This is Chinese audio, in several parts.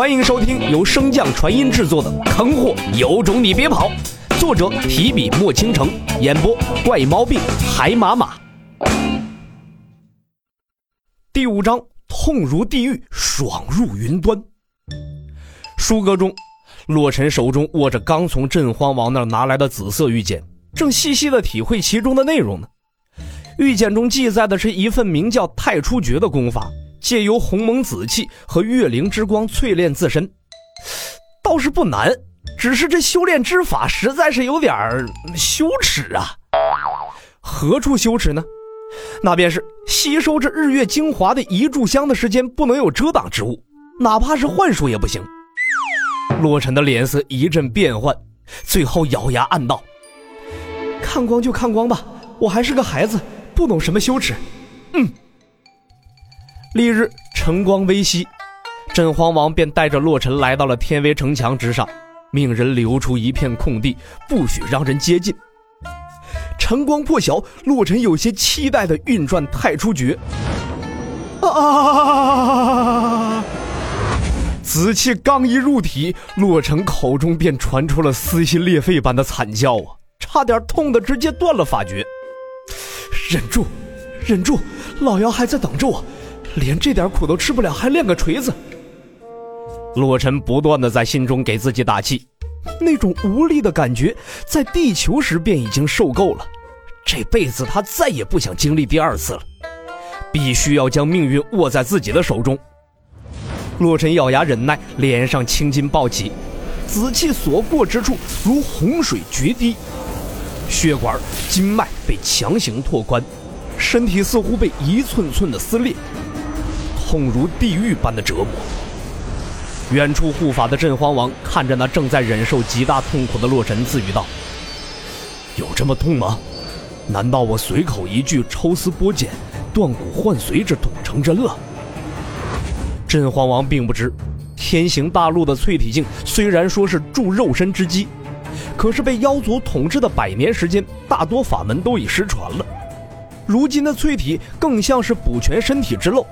欢迎收听由升降传音制作的《坑货有种你别跑》，作者提笔墨倾城，演播怪毛病海马马。第五章：痛如地狱，爽入云端。书阁中，洛尘手中握着刚从镇荒王那儿拿来的紫色玉简，正细细的体会其中的内容呢。玉简中记载的是一份名叫太初诀的功法。借由鸿蒙紫气和月灵之光淬炼自身，倒是不难，只是这修炼之法实在是有点羞耻啊！何处羞耻呢？那便是吸收这日月精华的一炷香的时间不能有遮挡之物，哪怕是幻术也不行。洛尘的脸色一阵变幻，最后咬牙暗道：“看光就看光吧，我还是个孩子，不懂什么羞耻。”嗯。翌日晨光微曦，镇荒王便带着洛尘来到了天威城墙之上，命人留出一片空地，不许让人接近。晨光破晓，洛尘有些期待的运转太初诀。啊！紫气刚一入体，洛尘口中便传出了撕心裂肺般的惨叫啊！差点痛得直接断了法诀。忍住，忍住，老妖还在等着我。连这点苦都吃不了，还练个锤子？洛尘不断的在心中给自己打气，那种无力的感觉，在地球时便已经受够了，这辈子他再也不想经历第二次了，必须要将命运握在自己的手中。洛尘咬牙忍耐，脸上青筋暴起，紫气所过之处如洪水决堤，血管、经脉被强行拓宽，身体似乎被一寸寸的撕裂。痛如地狱般的折磨。远处护法的镇荒王看着那正在忍受极大痛苦的洛神，自语道：“有这么痛吗？难道我随口一句抽丝剥茧、断骨换髓之痛成真了？”镇荒王并不知，天行大陆的淬体境虽然说是助肉身之机，可是被妖族统治的百年时间，大多法门都已失传了。如今的淬体更像是补全身体之漏。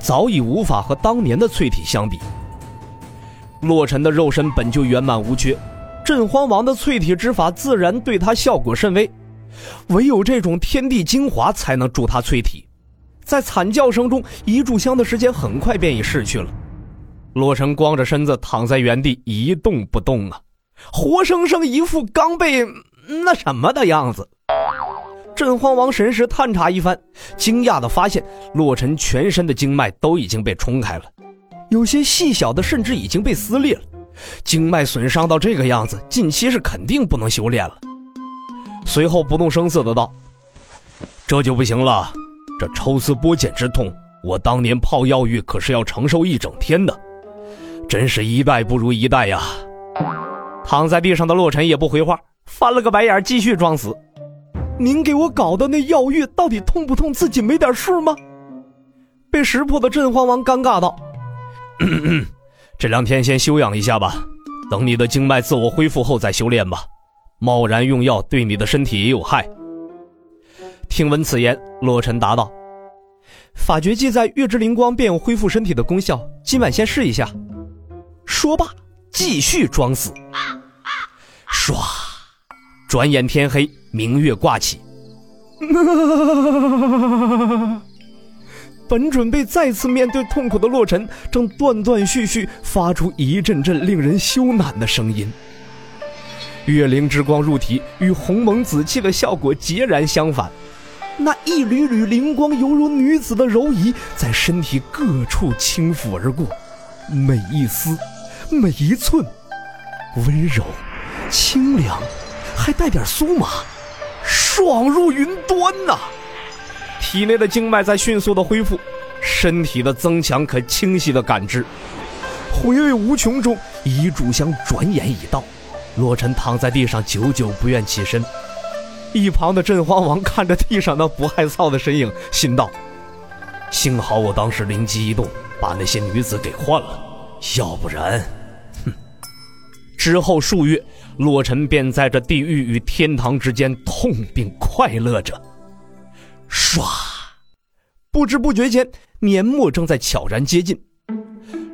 早已无法和当年的淬体相比。洛尘的肉身本就圆满无缺，镇荒王的淬体之法自然对他效果甚微，唯有这种天地精华才能助他淬体。在惨叫声中，一炷香的时间很快便已逝去了。洛尘光着身子躺在原地一动不动啊，活生生一副刚被那什么的样子。镇荒王神识探查一番，惊讶地发现洛尘全身的经脉都已经被冲开了，有些细小的甚至已经被撕裂了。经脉损伤到这个样子，近期是肯定不能修炼了。随后不动声色的道：“这就不行了，这抽丝剥茧之痛，我当年泡药浴可是要承受一整天的，真是一代不如一代呀！”躺在地上的洛尘也不回话，翻了个白眼，继续装死。您给我搞的那药浴到底痛不痛？自己没点数吗？被识破的镇荒王尴尬道：“ 这两天先休养一下吧，等你的经脉自我恢复后再修炼吧。贸然用药对你的身体也有害。”听闻此言，洛尘答道：“法诀记载月之灵光便有恢复身体的功效，今晚先试一下。”说罢，继续装死。唰，转眼天黑。明月挂起，本准备再次面对痛苦的洛尘，正断断续续发出一阵阵令人羞赧的声音。月灵之光入体，与鸿蒙紫气的效果截然相反。那一缕缕灵光，犹如女子的柔仪，在身体各处轻抚而过，每一丝，每一寸，温柔、清凉，还带点酥麻。爽入云端呐！体内的经脉在迅速的恢复，身体的增强可清晰的感知。回味无穷中，一炷香转眼已到。洛尘躺在地上，久久不愿起身。一旁的镇荒王看着地上那不害臊的身影，心道：幸好我当时灵机一动，把那些女子给换了，要不然……之后数月。洛尘便在这地狱与天堂之间痛并快乐着。唰，不知不觉间，年末正在悄然接近。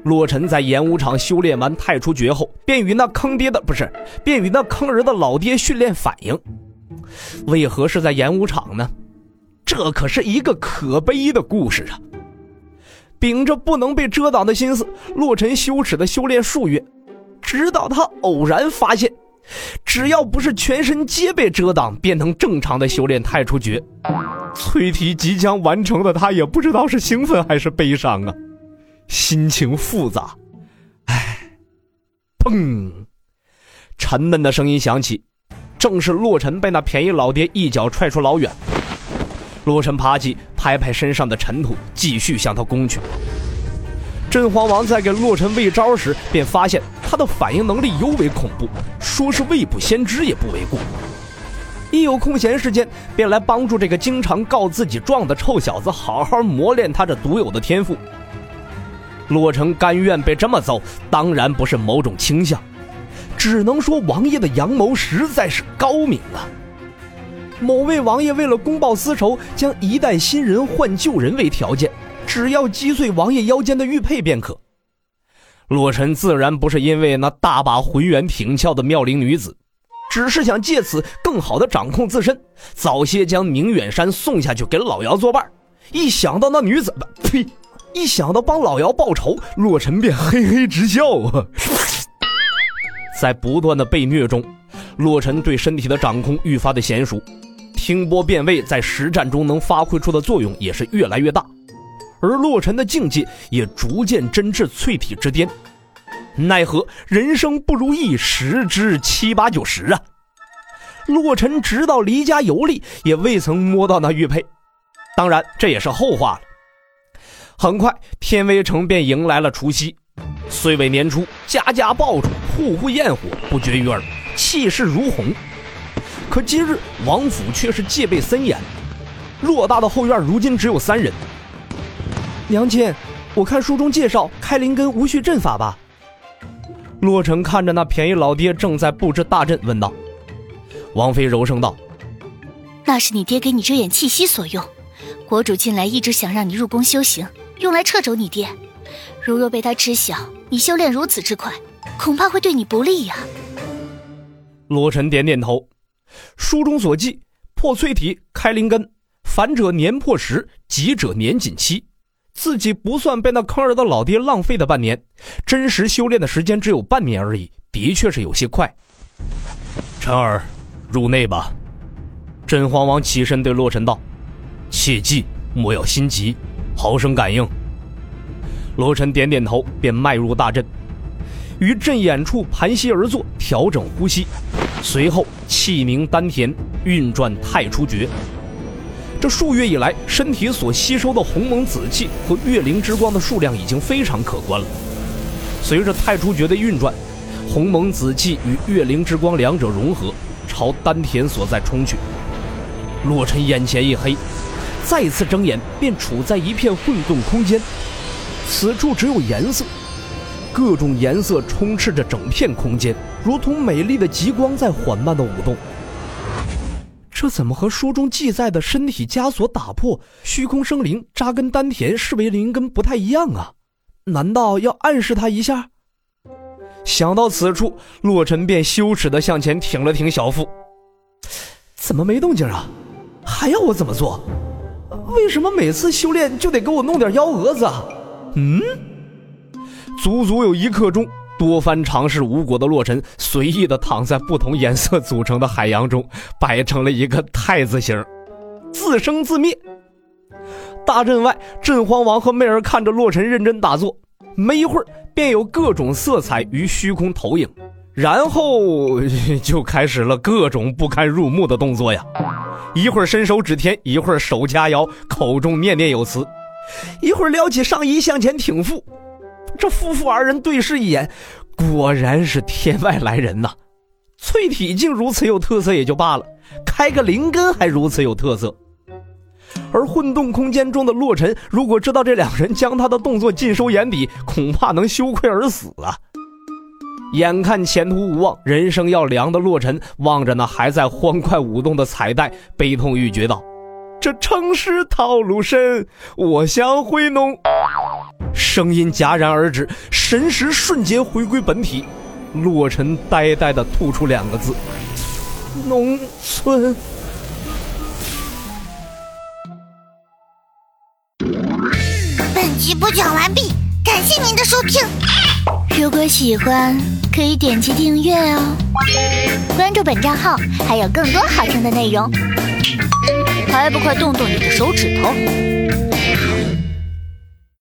洛尘在演武场修炼完太初诀后，便与那坑爹的不是，便与那坑儿的老爹训练反应。为何是在演武场呢？这可是一个可悲的故事啊！秉着不能被遮挡的心思，洛尘羞耻的修炼数月，直到他偶然发现，只要不是全身皆被遮挡，便能正常的修炼太初诀。淬体即将完成的他，也不知道是兴奋还是悲伤啊，心情复杂。唉，砰！沉闷的声音响起，正是洛尘被那便宜老爹一脚踹出老远。洛尘爬起，拍拍身上的尘土，继续向他攻去。镇荒王在给洛尘喂招时，便发现他的反应能力尤为恐怖，说是未卜先知也不为过。一有空闲时间，便来帮助这个经常告自己状的臭小子好好磨练他这独有的天赋。洛城甘愿被这么揍，当然不是某种倾向，只能说王爷的阳谋实在是高明啊。某位王爷为了公报私仇，将一代新人换旧人为条件，只要击碎王爷腰间的玉佩便可。洛尘自然不是因为那大把浑圆挺翘的妙龄女子，只是想借此更好的掌控自身，早些将明远山送下去给老姚作伴。一想到那女子，呸！一想到帮老姚报仇，洛尘便嘿嘿直笑啊。在不断的被虐中，洛尘对身体的掌控愈发的娴熟。听波变位在实战中能发挥出的作用也是越来越大，而洛尘的境界也逐渐臻至淬体之巅。奈何人生不如意十之七八九十啊！洛尘直到离家游历也未曾摸到那玉佩，当然这也是后话了。很快，天威城便迎来了除夕。岁尾年初，家家爆竹，户户焰火，不绝于耳，气势如虹。可今日王府却是戒备森严，偌大的后院如今只有三人。娘亲，我看书中介绍开灵根无序阵法吧？洛尘看着那便宜老爹正在布置大阵，问道。王妃柔声道：“那是你爹给你遮掩气息所用。国主近来一直想让你入宫修行，用来掣肘你爹。如若被他知晓你修炼如此之快，恐怕会对你不利呀。”洛尘点点头。书中所记，破淬体开灵根，反者年破十，急者年仅七。自己不算被那坑儿的老爹浪费的半年，真实修炼的时间只有半年而已，的确是有些快。晨儿，入内吧。真皇王起身对洛尘道：“切记莫要心急，好生感应。”洛尘点点头，便迈入大阵，于阵眼处盘膝而坐，调整呼吸。随后，气凝丹田，运转太初诀。这数月以来，身体所吸收的鸿蒙紫气和月灵之光的数量已经非常可观了。随着太初诀的运转，鸿蒙紫气与月灵之光两者融合，朝丹田所在冲去。洛尘眼前一黑，再次睁眼，便处在一片混沌空间。此处只有颜色。各种颜色充斥着整片空间，如同美丽的极光在缓慢的舞动。这怎么和书中记载的身体枷锁打破、虚空生灵、扎根丹田视为灵根不太一样啊？难道要暗示他一下？想到此处，洛尘便羞耻地向前挺了挺小腹。怎么没动静啊？还要我怎么做？为什么每次修炼就得给我弄点幺蛾子啊？嗯？足足有一刻钟，多番尝试无果的洛尘，随意的躺在不同颜色组成的海洋中，摆成了一个太字形，自生自灭。大阵外，镇荒王和媚儿看着洛尘认真打坐，没一会儿，便有各种色彩于虚空投影，然后就开始了各种不堪入目的动作呀！一会儿伸手指天，一会儿手掐腰，口中念念有词，一会儿撩起上衣向前挺腹。这夫妇二人对视一眼，果然是天外来人呐！淬体竟如此有特色也就罢了，开个灵根还如此有特色。而混动空间中的洛尘，如果知道这两人将他的动作尽收眼底，恐怕能羞愧而死啊！眼看前途无望，人生要凉的洛尘，望着那还在欢快舞动的彩带，悲痛欲绝道：“这城市套路深，我想回农。声音戛然而止，神识瞬间回归本体。洛尘呆呆的吐出两个字：农村。本集播讲完毕，感谢您的收听。如果喜欢，可以点击订阅哦，关注本账号还有更多好听的内容。还不快动动你的手指头！